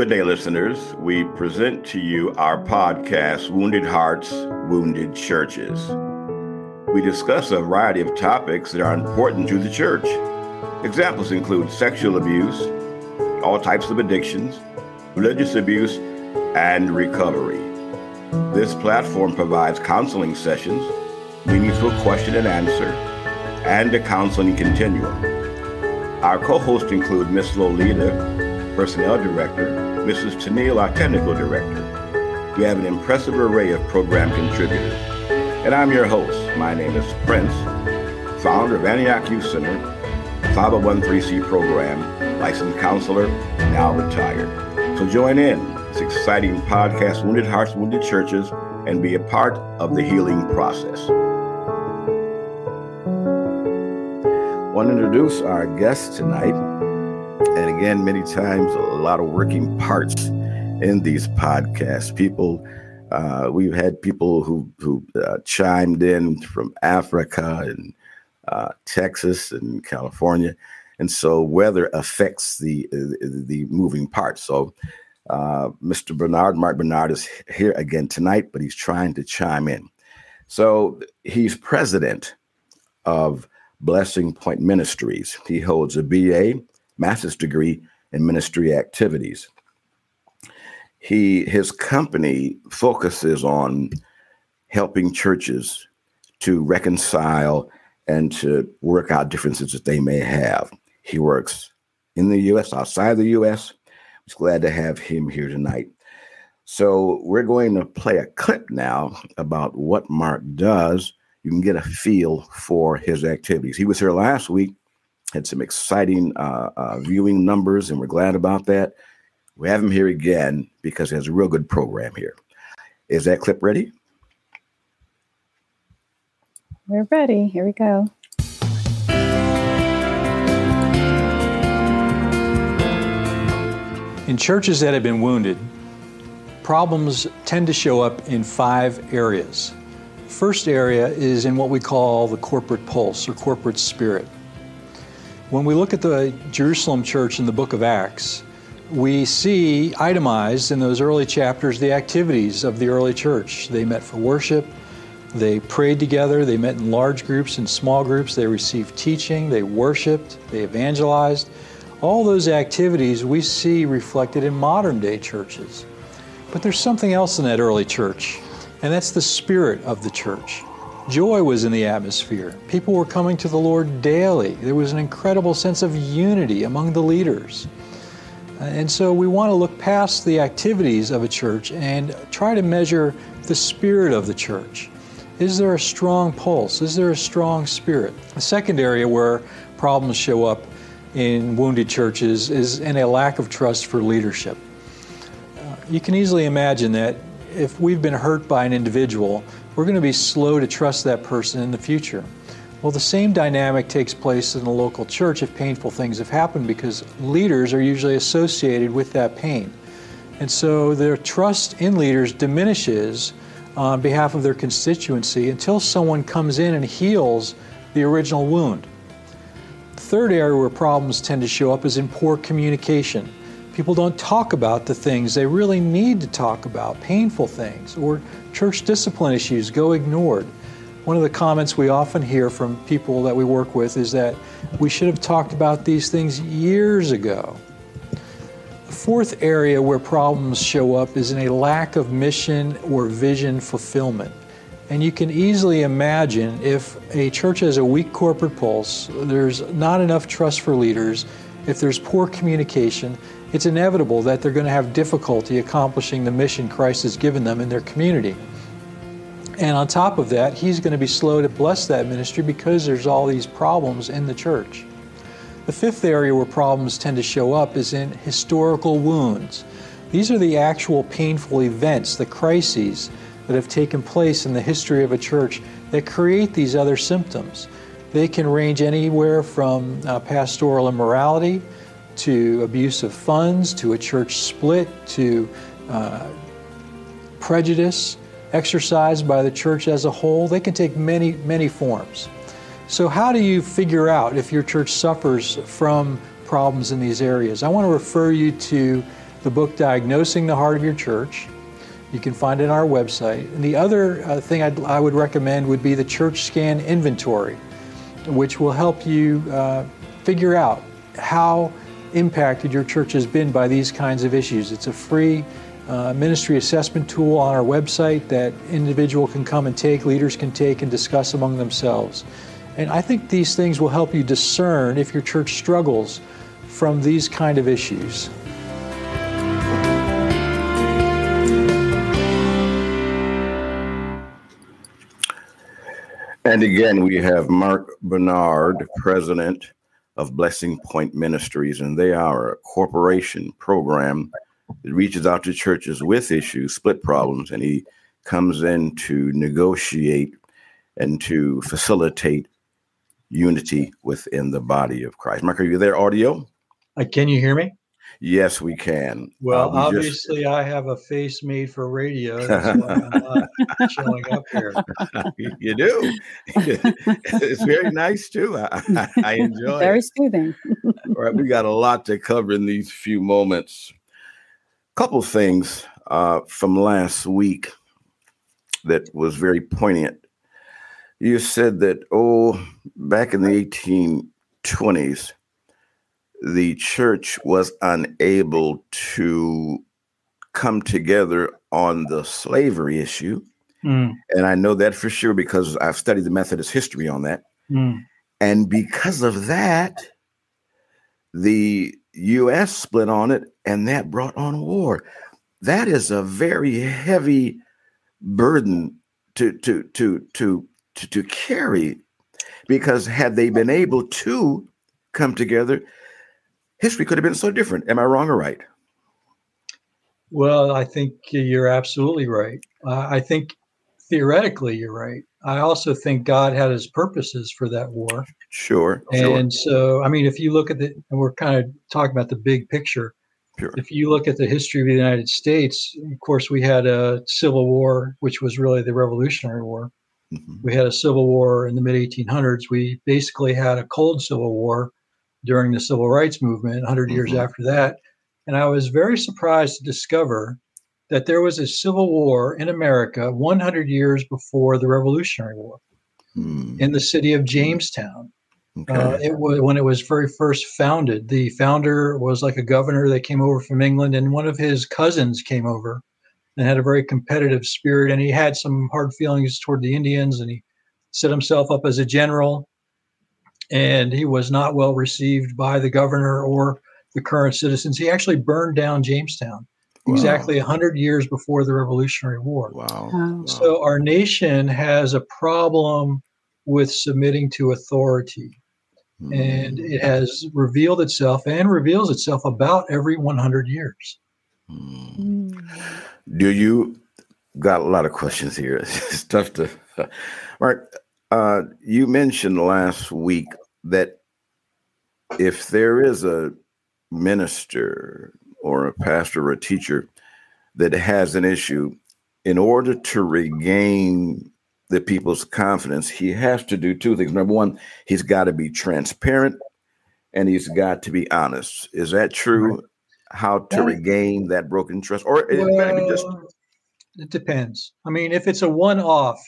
Good day, listeners. We present to you our podcast, Wounded Hearts, Wounded Churches. We discuss a variety of topics that are important to the church. Examples include sexual abuse, all types of addictions, religious abuse, and recovery. This platform provides counseling sessions, meaningful question and answer, and a counseling continuum. Our co hosts include Ms. Lolita, Personnel Director, Mrs. Tennille, our Technical Director. We have an impressive array of program contributors. And I'm your host. My name is Prince, founder of Antioch Youth Center, 501c program, licensed counselor, now retired. So join in this exciting podcast, Wounded Hearts, Wounded Churches, and be a part of the healing process. I want to introduce our guest tonight. Again, many times, a lot of working parts in these podcasts. People, uh, we've had people who who uh, chimed in from Africa and uh, Texas and California, and so weather affects the the, the moving parts. So, uh, Mr. Barnard, Mark Barnard, is here again tonight, but he's trying to chime in. So he's president of Blessing Point Ministries. He holds a BA master's degree in ministry activities. He his company focuses on helping churches to reconcile and to work out differences that they may have. He works in the U.S., outside the U.S. I'm glad to have him here tonight. So we're going to play a clip now about what Mark does. You can get a feel for his activities. He was here last week had some exciting uh, uh, viewing numbers, and we're glad about that. We have him here again because he has a real good program here. Is that clip ready? We're ready. Here we go. In churches that have been wounded, problems tend to show up in five areas. First area is in what we call the corporate pulse or corporate spirit. When we look at the Jerusalem church in the book of Acts, we see itemized in those early chapters the activities of the early church. They met for worship, they prayed together, they met in large groups and small groups, they received teaching, they worshiped, they evangelized. All those activities we see reflected in modern day churches. But there's something else in that early church, and that's the spirit of the church. Joy was in the atmosphere. People were coming to the Lord daily. There was an incredible sense of unity among the leaders. And so we want to look past the activities of a church and try to measure the spirit of the church. Is there a strong pulse? Is there a strong spirit? The second area where problems show up in wounded churches is in a lack of trust for leadership. Uh, you can easily imagine that if we've been hurt by an individual, we're going to be slow to trust that person in the future. Well, the same dynamic takes place in the local church if painful things have happened because leaders are usually associated with that pain. And so their trust in leaders diminishes on behalf of their constituency until someone comes in and heals the original wound. The third area where problems tend to show up is in poor communication. People don't talk about the things they really need to talk about, painful things, or church discipline issues go ignored. One of the comments we often hear from people that we work with is that we should have talked about these things years ago. The fourth area where problems show up is in a lack of mission or vision fulfillment. And you can easily imagine if a church has a weak corporate pulse, there's not enough trust for leaders, if there's poor communication, it's inevitable that they're going to have difficulty accomplishing the mission Christ has given them in their community. And on top of that, he's going to be slow to bless that ministry because there's all these problems in the church. The fifth area where problems tend to show up is in historical wounds. These are the actual painful events, the crises that have taken place in the history of a church that create these other symptoms. They can range anywhere from uh, pastoral immorality to abuse of funds, to a church split, to uh, prejudice exercised by the church as a whole. They can take many, many forms. So, how do you figure out if your church suffers from problems in these areas? I want to refer you to the book Diagnosing the Heart of Your Church. You can find it on our website. And the other uh, thing I'd, I would recommend would be the Church Scan Inventory, which will help you uh, figure out how impacted your church has been by these kinds of issues. It's a free uh, ministry assessment tool on our website that individual can come and take, leaders can take and discuss among themselves. And I think these things will help you discern if your church struggles from these kind of issues. And again, we have Mark Barnard, president of Blessing Point Ministries, and they are a corporation program that reaches out to churches with issues, split problems, and he comes in to negotiate and to facilitate unity within the body of Christ. Mark, are you there, audio? Uh, can you hear me? Yes, we can. Well, uh, we obviously, just... I have a face made for radio. That's why I'm not showing up here. You do. it's very nice too. I, I enjoy. Very it. soothing. All right, we got a lot to cover in these few moments. Couple things uh, from last week that was very poignant. You said that oh, back in the 1820s the church was unable to come together on the slavery issue. Mm. And I know that for sure because I've studied the Methodist history on that. Mm. And because of that, the US split on it and that brought on war. That is a very heavy burden to to to to to, to carry because had they been able to come together, history could have been so different. Am I wrong or right? Well, I think you're absolutely right. Uh, I think theoretically you're right. I also think God had his purposes for that war. Sure. And sure. so, I mean, if you look at the, and we're kind of talking about the big picture. Sure. If you look at the history of the United States, of course, we had a civil war, which was really the Revolutionary War. Mm-hmm. We had a civil war in the mid 1800s. We basically had a cold civil war during the civil rights movement 100 mm-hmm. years after that. And I was very surprised to discover that there was a civil war in America 100 years before the Revolutionary War mm. in the city of Jamestown. Okay. Uh, it was when it was very first founded. The founder was like a governor that came over from England, and one of his cousins came over and had a very competitive spirit. And he had some hard feelings toward the Indians, and he set himself up as a general and he was not well received by the governor or the current citizens. He actually burned down Jamestown wow. exactly 100 years before the Revolutionary War. Wow. wow. So our nation has a problem with submitting to authority. Mm. And it has revealed itself and reveals itself about every 100 years. Mm. Do you got a lot of questions here? It's tough to. Mark, uh, you mentioned last week that if there is a minister or a pastor or a teacher that has an issue, in order to regain the people's confidence, he has to do two things. Number one, he's got to be transparent and he's got to be honest. Is that true? How to regain that broken trust? Or well, it, just... it depends. I mean, if it's a one off,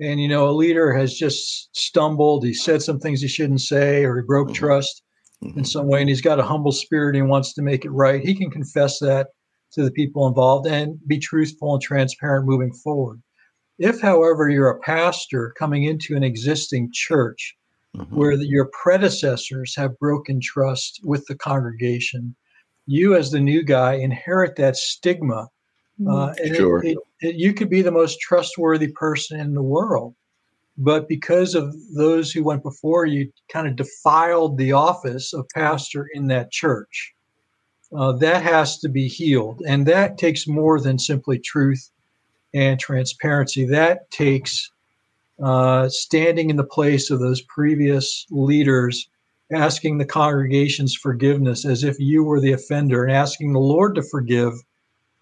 and you know a leader has just stumbled he said some things he shouldn't say or he broke mm-hmm. trust mm-hmm. in some way and he's got a humble spirit and he wants to make it right he can confess that to the people involved and be truthful and transparent moving forward if however you're a pastor coming into an existing church mm-hmm. where the, your predecessors have broken trust with the congregation you as the new guy inherit that stigma uh, and sure. It, it, you could be the most trustworthy person in the world, but because of those who went before you, kind of defiled the office of pastor in that church. Uh, that has to be healed, and that takes more than simply truth and transparency. That takes uh, standing in the place of those previous leaders, asking the congregation's forgiveness as if you were the offender, and asking the Lord to forgive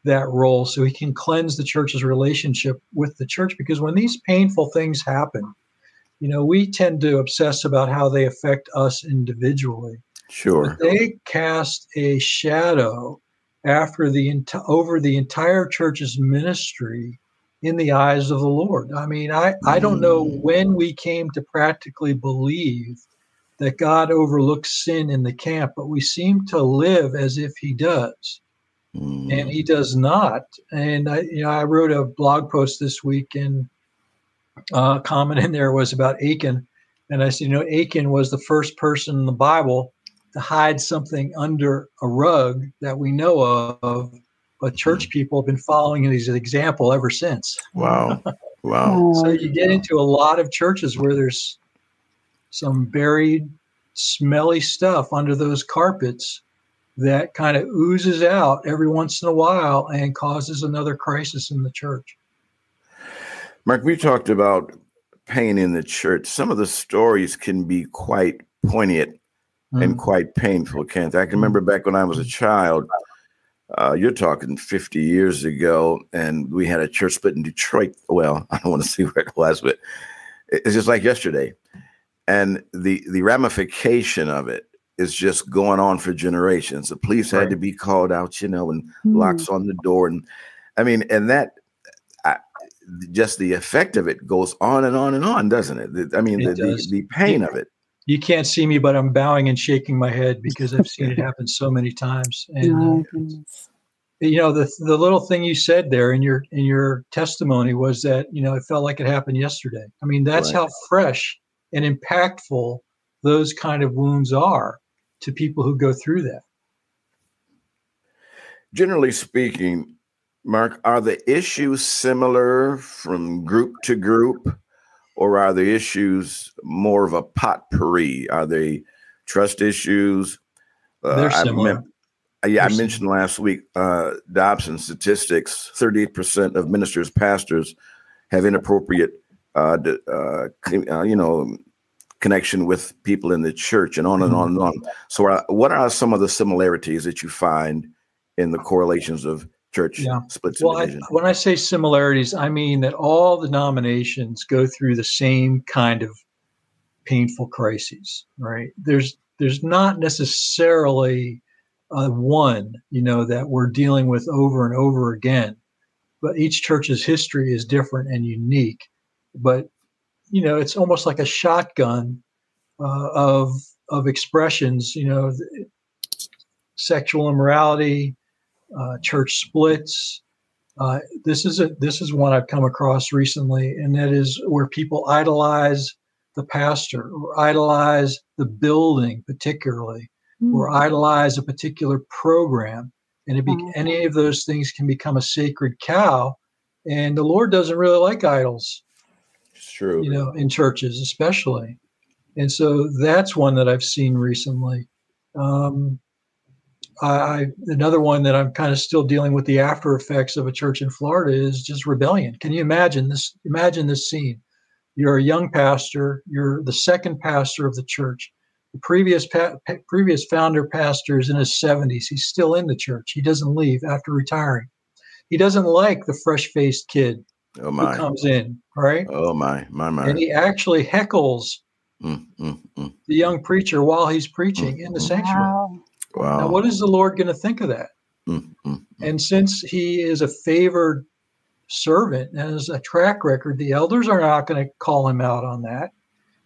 that role so he can cleanse the church's relationship with the church because when these painful things happen you know we tend to obsess about how they affect us individually sure but they cast a shadow after the ent- over the entire church's ministry in the eyes of the Lord. I mean, I, I don't know Mm. when we came to practically believe that God overlooks sin in the camp, but we seem to live as if He does, Mm. and He does not. And I, you know, I wrote a blog post this week, and uh, a comment in there was about Achan, and I said, you know, Achan was the first person in the Bible to hide something under a rug that we know of, but church people have been following his example ever since. Wow. Wow. So you get into a lot of churches where there's some buried, smelly stuff under those carpets that kind of oozes out every once in a while and causes another crisis in the church. Mark, we talked about pain in the church. Some of the stories can be quite poignant and Mm. quite painful, Kent. I can remember back when I was a child. Uh, you're talking 50 years ago, and we had a church split in Detroit. Well, I don't want to see where it was, but it's just like yesterday. And the the ramification of it is just going on for generations. The police had Right. to be called out, you know, and Hmm. locks on the door, and I mean, and that. I, just the effect of it goes on and on and on, doesn't it? I mean, It the, the, the pain of it. You can't see me, but I'm bowing and shaking my head because I've seen it happen so many times. And Oh, uh, you know, the the little thing you said there in your in your testimony was that you know it felt like it happened yesterday. I mean, that's Right. how fresh and impactful those kind of wounds are to people who go through that. Generally speaking, Mark, are the issues similar from group to group, or are the issues more of a potpourri? Are they trust issues? Uh, They're I similar. mem- uh, yeah, I They're mentioned last week uh, Dobson statistics: thirty-eight percent of ministers, pastors have inappropriate, uh, uh, uh, you know, connection with people in the church, and on and on and on. So, uh, what are some of the similarities that you find in the correlations of church Yeah. splits and Well, I, when I say similarities, I mean that all the denominations go through the same kind of painful crises, right? There's there's not necessarily uh, one, you know, that we're dealing with over and over again, but each church's history is different and unique. But you know, it's almost like a shotgun uh, of of expressions. You know, sexual immorality, uh, church splits. Uh, this is a this is one I've come across recently, and that is where people idolize the pastor or idolize the building, particularly, Hmm. or idolize a particular program, and it be, Mhm. any of those things can become a sacred cow. And the Lord doesn't really like idols true. you know, in churches especially. And so that's one that I've seen recently. Um, I, another one that I'm kind of still dealing with the after effects of a church in Florida is just rebellion. Can you imagine this? Imagine this scene. You're a young pastor. You're the second pastor of the church. The previous pa- previous founder pastor is in his 70s. He's still in the church. He doesn't leave after retiring. He doesn't like the fresh faced kid oh who my. comes in, right? Oh my. My my. and he actually heckles Mm, mm, mm. the young preacher while he's preaching in the sanctuary. Wow. Wow. Now, what is the Lord going to think of that? Mm, mm, And since he is a favored servant and has a track record, the elders are not going to call him out on that.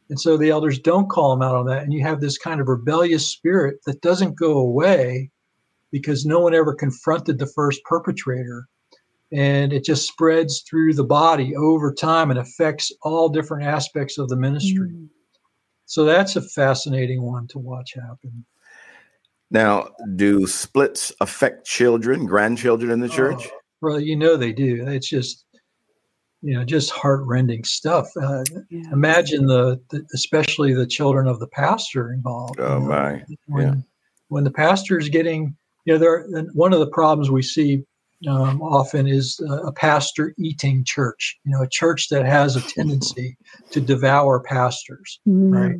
And so the elders don't call him out on that. And you have this kind of rebellious spirit that doesn't go away because no one ever confronted the first perpetrator. And it just spreads through the body over time and affects all different aspects of the ministry. Hmm. So that's a fascinating one to watch happen. Now, do splits affect children, grandchildren in the church? Oh, well, you know they do. It's just, you know, just heartrending stuff. Uh, Yeah. imagine the, the, especially the children of the pastor involved. Oh, you know, my. When, Yeah. when the pastor is getting, you know, there. and One of the problems we see um, often is a pastor eating church. You know, a church that has a tendency to devour pastors. Hmm. Right.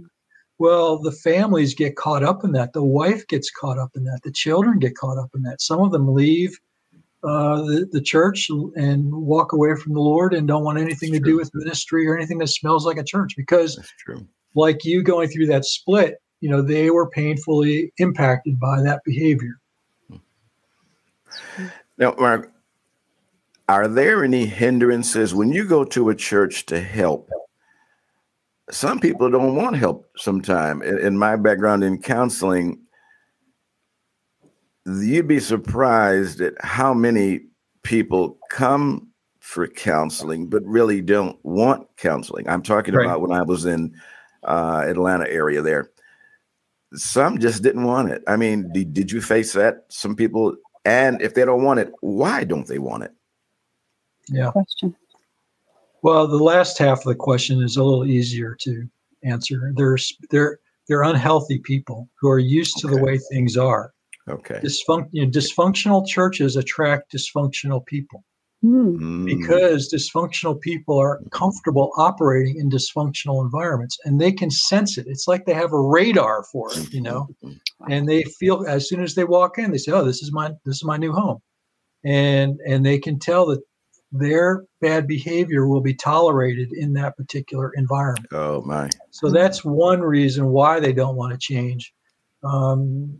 Well, the families get caught up in that. The wife gets caught up in that. The children get caught up in that. Some of them leave uh, the, the church and walk away from the Lord and don't want anything to That's do with ministry or anything that smells like a church because, true. like you going through that split, you know, they were painfully impacted by that behavior. Now, Mark, are there any hindrances when you go to a church to help? Some people don't want help sometime. In, in my background in counseling, you'd be surprised at how many people come for counseling but really don't want counseling. I'm talking right. about when I was in uh, Atlanta area there. Some just didn't want it. I mean, did, did you face that? Some people, and if they don't want it, why don't they want it? Yeah. Question. Well, the last half of the question is a little easier to answer. There's they're they're unhealthy people who are used to okay. the way things are. Okay. Dysfunc- you know, dysfunctional churches attract dysfunctional people mm. because dysfunctional people are comfortable operating in dysfunctional environments and they can sense it. It's like they have a radar for it, you know, and they feel as soon as they walk in, they say, "Oh, this is my this is my new home," and and they can tell that their bad behavior will be tolerated in that particular environment. Oh my! So that's one reason why they don't want to change. Um,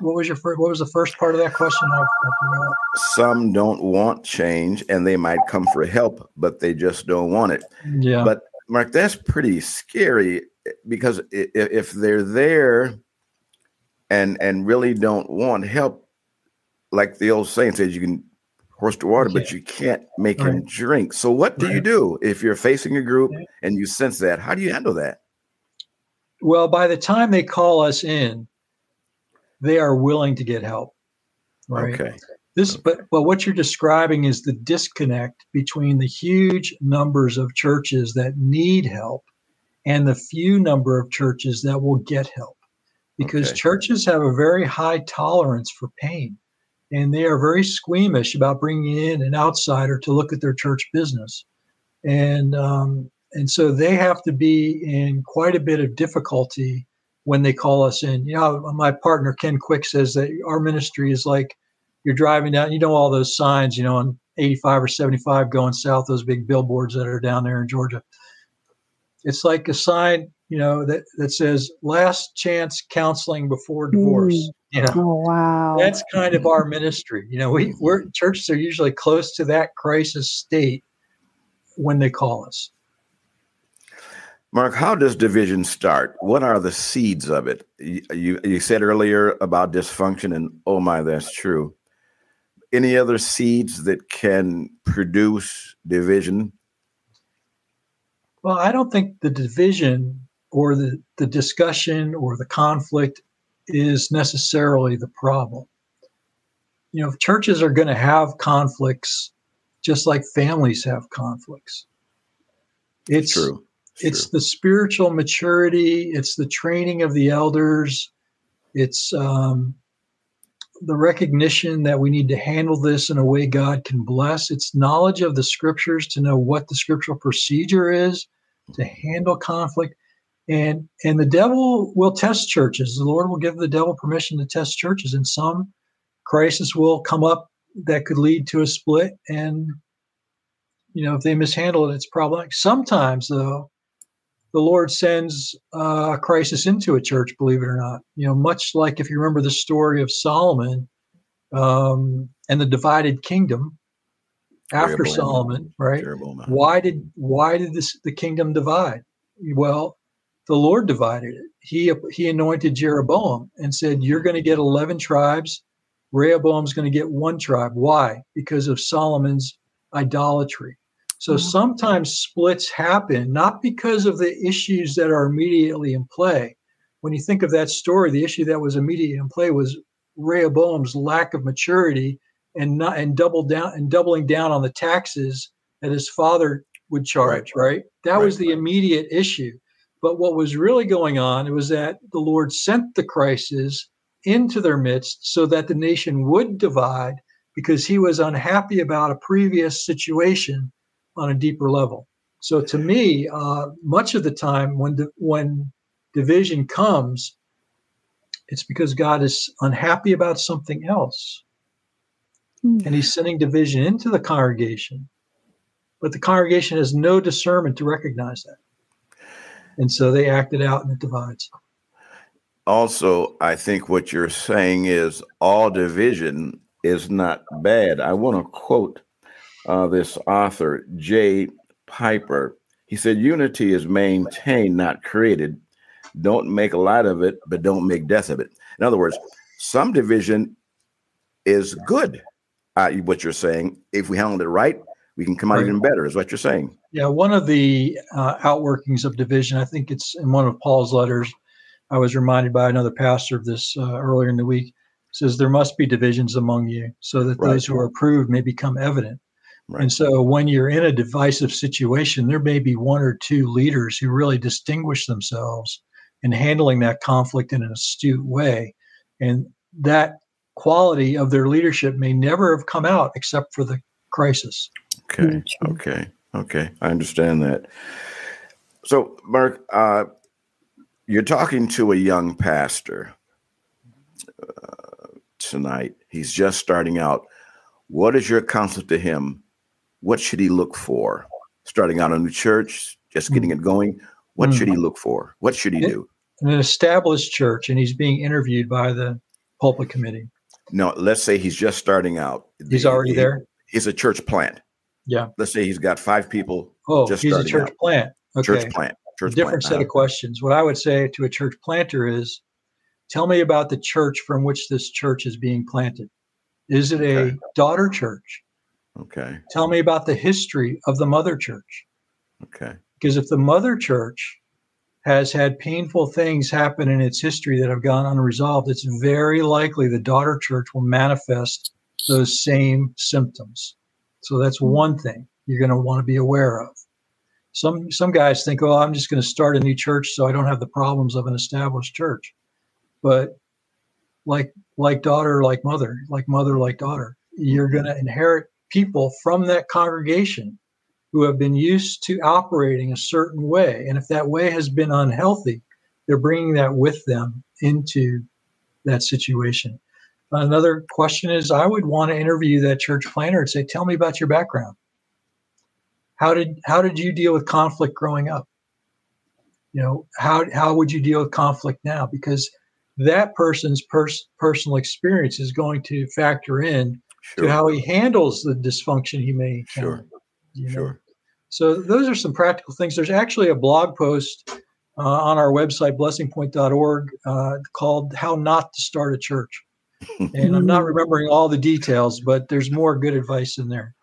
what was your first, what was the first part of that question? Some don't want change, and they might come for help, but they just don't want it. Yeah. But Mark, that's pretty scary eh, because if they're there and and really don't want help, like the old saying says, you can horse to water, but you can't make right. him drink. So what do right. you do if you're facing a group and you sense that? How do you handle that? Well, by the time they call us in, they are willing to get help. Right. Okay. This, but but what you're describing is the disconnect between the huge numbers of churches that need help and the few number of churches that will get help, because okay. churches have a very high tolerance for pain and they are very squeamish about bringing in an outsider to look at their church business, and um, and so they have to be in quite a bit of difficulty when they call us in. You know, my partner Ken Quick says that our ministry is like you're driving down. You know all those signs, you know, on 85 or 75 going south, those big billboards that are down there in Georgia. It's like a sign, you know, that that says "Last Chance Counseling Before Divorce." Mm. You know, oh, wow. That's kind of our ministry. You know, we we're churches are usually close to that crisis state when they call us. Mark, how does division start? What are the seeds of it? You, you, you said earlier about dysfunction, and oh my, that's true. Any other seeds that can produce division? Well, I don't think the division or the, the discussion or the conflict is necessarily the problem. You know, churches are going to have conflicts just like families have conflicts. It's true. It's, it's true. the spiritual maturity, it's the training of the elders, it's um, the recognition that we need to handle this in a way God can bless. It's knowledge of the scriptures to know what the scriptural procedure is to handle conflict. And and the devil will test churches. The lord will give the devil permission to test churches and some crisis will come up that could lead to a split. And you know if they mishandle it it's problematic. Sometimes though the lord sends uh, a crisis into a church believe it or not you know much like if you remember the story of solomon um, and the divided kingdom after solomon right why did why did this the kingdom divide well the Lord divided it. He he anointed Jeroboam and said, "You're going to get eleven tribes. Rehoboam's going to get one tribe. Why? Because of Solomon's idolatry." So mm-hmm. sometimes splits happen not because of the issues that are immediately in play. When you think of that story, the issue that was immediately in play was Rehoboam's lack of maturity and not and double down and doubling down on the taxes that his father would charge. Right, right? that right. was the immediate issue. But what was really going on was that the Lord sent the crisis into their midst so that the nation would divide because he was unhappy about a previous situation on a deeper level. So to me, uh, much of the time when di- when division comes, it's because God is unhappy about something else, mm. and He's sending division into the congregation. But the congregation has no discernment to recognize that and so they acted out and it divides also i think what you're saying is all division is not bad. I want to quote uh, this author, Jay Piper. He said, Unity is maintained, not created. Don't make a lot of it, but don't make death of it. In other words, some division is good, uh, what you're saying. If we handle it right, we can come out right. even better, is what you're saying. Yeah, one of the uh, outworkings of division, I think it's in one of Paul's letters. I was reminded by another pastor of this uh, earlier in the week. Says there must be divisions among you, so that right. those who are approved may become evident. Right. And so, when you're in a divisive situation, there may be one or two leaders who really distinguish themselves in handling that conflict in an astute way, and that quality of their leadership may never have come out except for the crisis. Okay. Okay. Okay. I understand that. So, Mark, uh, you're talking to a young pastor uh, tonight. He's just starting out. What is your counsel to him? What should he look for? Starting out a new church, just getting it going. What mm-hmm. should he look for? What should he do? An established church, and he's being interviewed by the pulpit committee. No, let's say he's just starting out. He's already he, there. He's a church plant. Yeah. Let's say he's got five people. Oh, just he's a church out. plant. Okay. Church plant. Church Different plant. set of questions. What I would say to a church planter is, tell me about the church from which this church is being planted. Is it a okay. daughter church? Okay. Tell me about the history of the mother church. Okay. Because if the mother church has had painful things happen in its history that have gone unresolved, it's very likely the daughter church will manifest those same symptoms. So that's hmm. one thing you're going to want to be aware of. Some some guys think, "Oh, I'm just going to start a new church so I don't have the problems of an established church." But like like daughter, like mother, like mother, like daughter, you're going to inherit people from that congregation who have been used to operating a certain way, and if that way has been unhealthy, they're bringing that with them into that situation. Another question is I would want to interview that church planner and say, tell me about your background. How did how did you deal with conflict growing up? You know, how how would you deal with conflict now? Because that person's pers- personal experience is going to factor in sure. to how he handles the dysfunction he may encounter. Sure. You know? Sure. So those are some practical things. There's actually a blog post uh, on our website, blessingpoint.org, uh, called "How Not to Start a Church." and I'm not remembering all the details, but there's more good advice in there.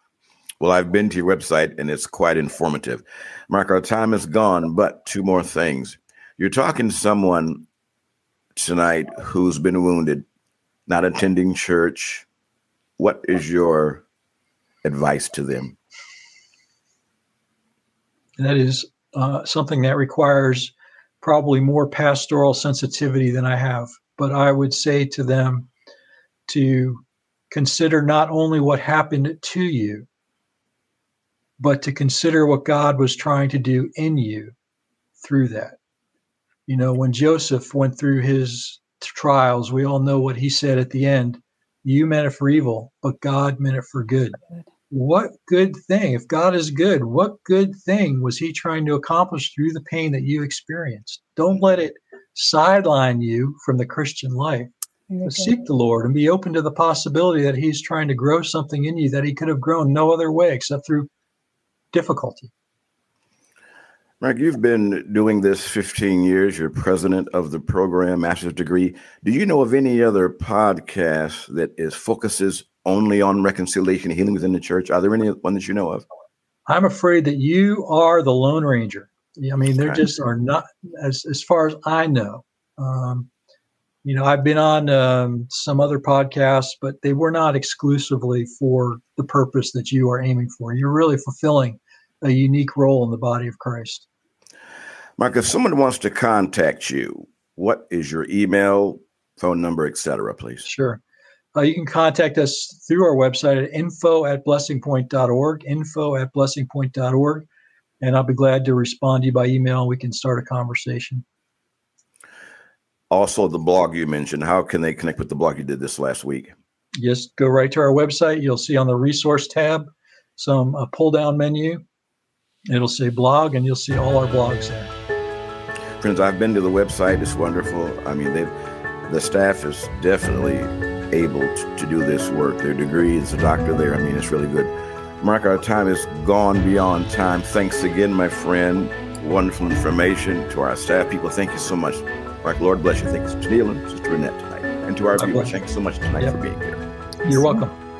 Well, I've been to your website and it's quite informative. Mark, our time is gone, but two more things. You're talking to someone tonight who's been wounded, not attending church. What is your advice to them? That is uh, something that requires probably more pastoral sensitivity than I have. But I would say to them, to consider not only what happened to you, but to consider what God was trying to do in you through that. You know, when Joseph went through his trials, we all know what he said at the end You meant it for evil, but God meant it for good. What good thing, if God is good, what good thing was he trying to accomplish through the pain that you experienced? Don't let it sideline you from the Christian life seek the Lord and be open to the possibility that He's trying to grow something in you that He could have grown no other way except through difficulty. Mark, you've been doing this 15 years. You're president of the program, master's degree. Do you know of any other podcast that is focuses only on reconciliation and healing within the church? Are there any one that you know of? I'm afraid that you are the Lone Ranger. I mean, there just are not, as as far as I know. Um, you know, I've been on um, some other podcasts, but they were not exclusively for the purpose that you are aiming for. You're really fulfilling a unique role in the body of Christ. Mark, if someone wants to contact you, what is your email, phone number, etc., please? Sure. Uh, you can contact us through our website at info at blessingpoint.org, info at blessingpoint.org, and I'll be glad to respond to you by email. We can start a conversation also the blog you mentioned how can they connect with the blog you did this last week just go right to our website you'll see on the resource tab some a pull down menu it'll say blog and you'll see all our blogs there friends i've been to the website it's wonderful i mean they've, the staff is definitely able to, to do this work. Their degree is a doctor there. I mean, it's really good. Mark, our time is gone beyond time. Thanks again, my friend. Wonderful information to our staff people. Thank you so much. Mark, Lord bless you. Thank you, Neil and Sister Annette tonight. And to our viewers, thank you so much tonight yep. for being here. You're welcome.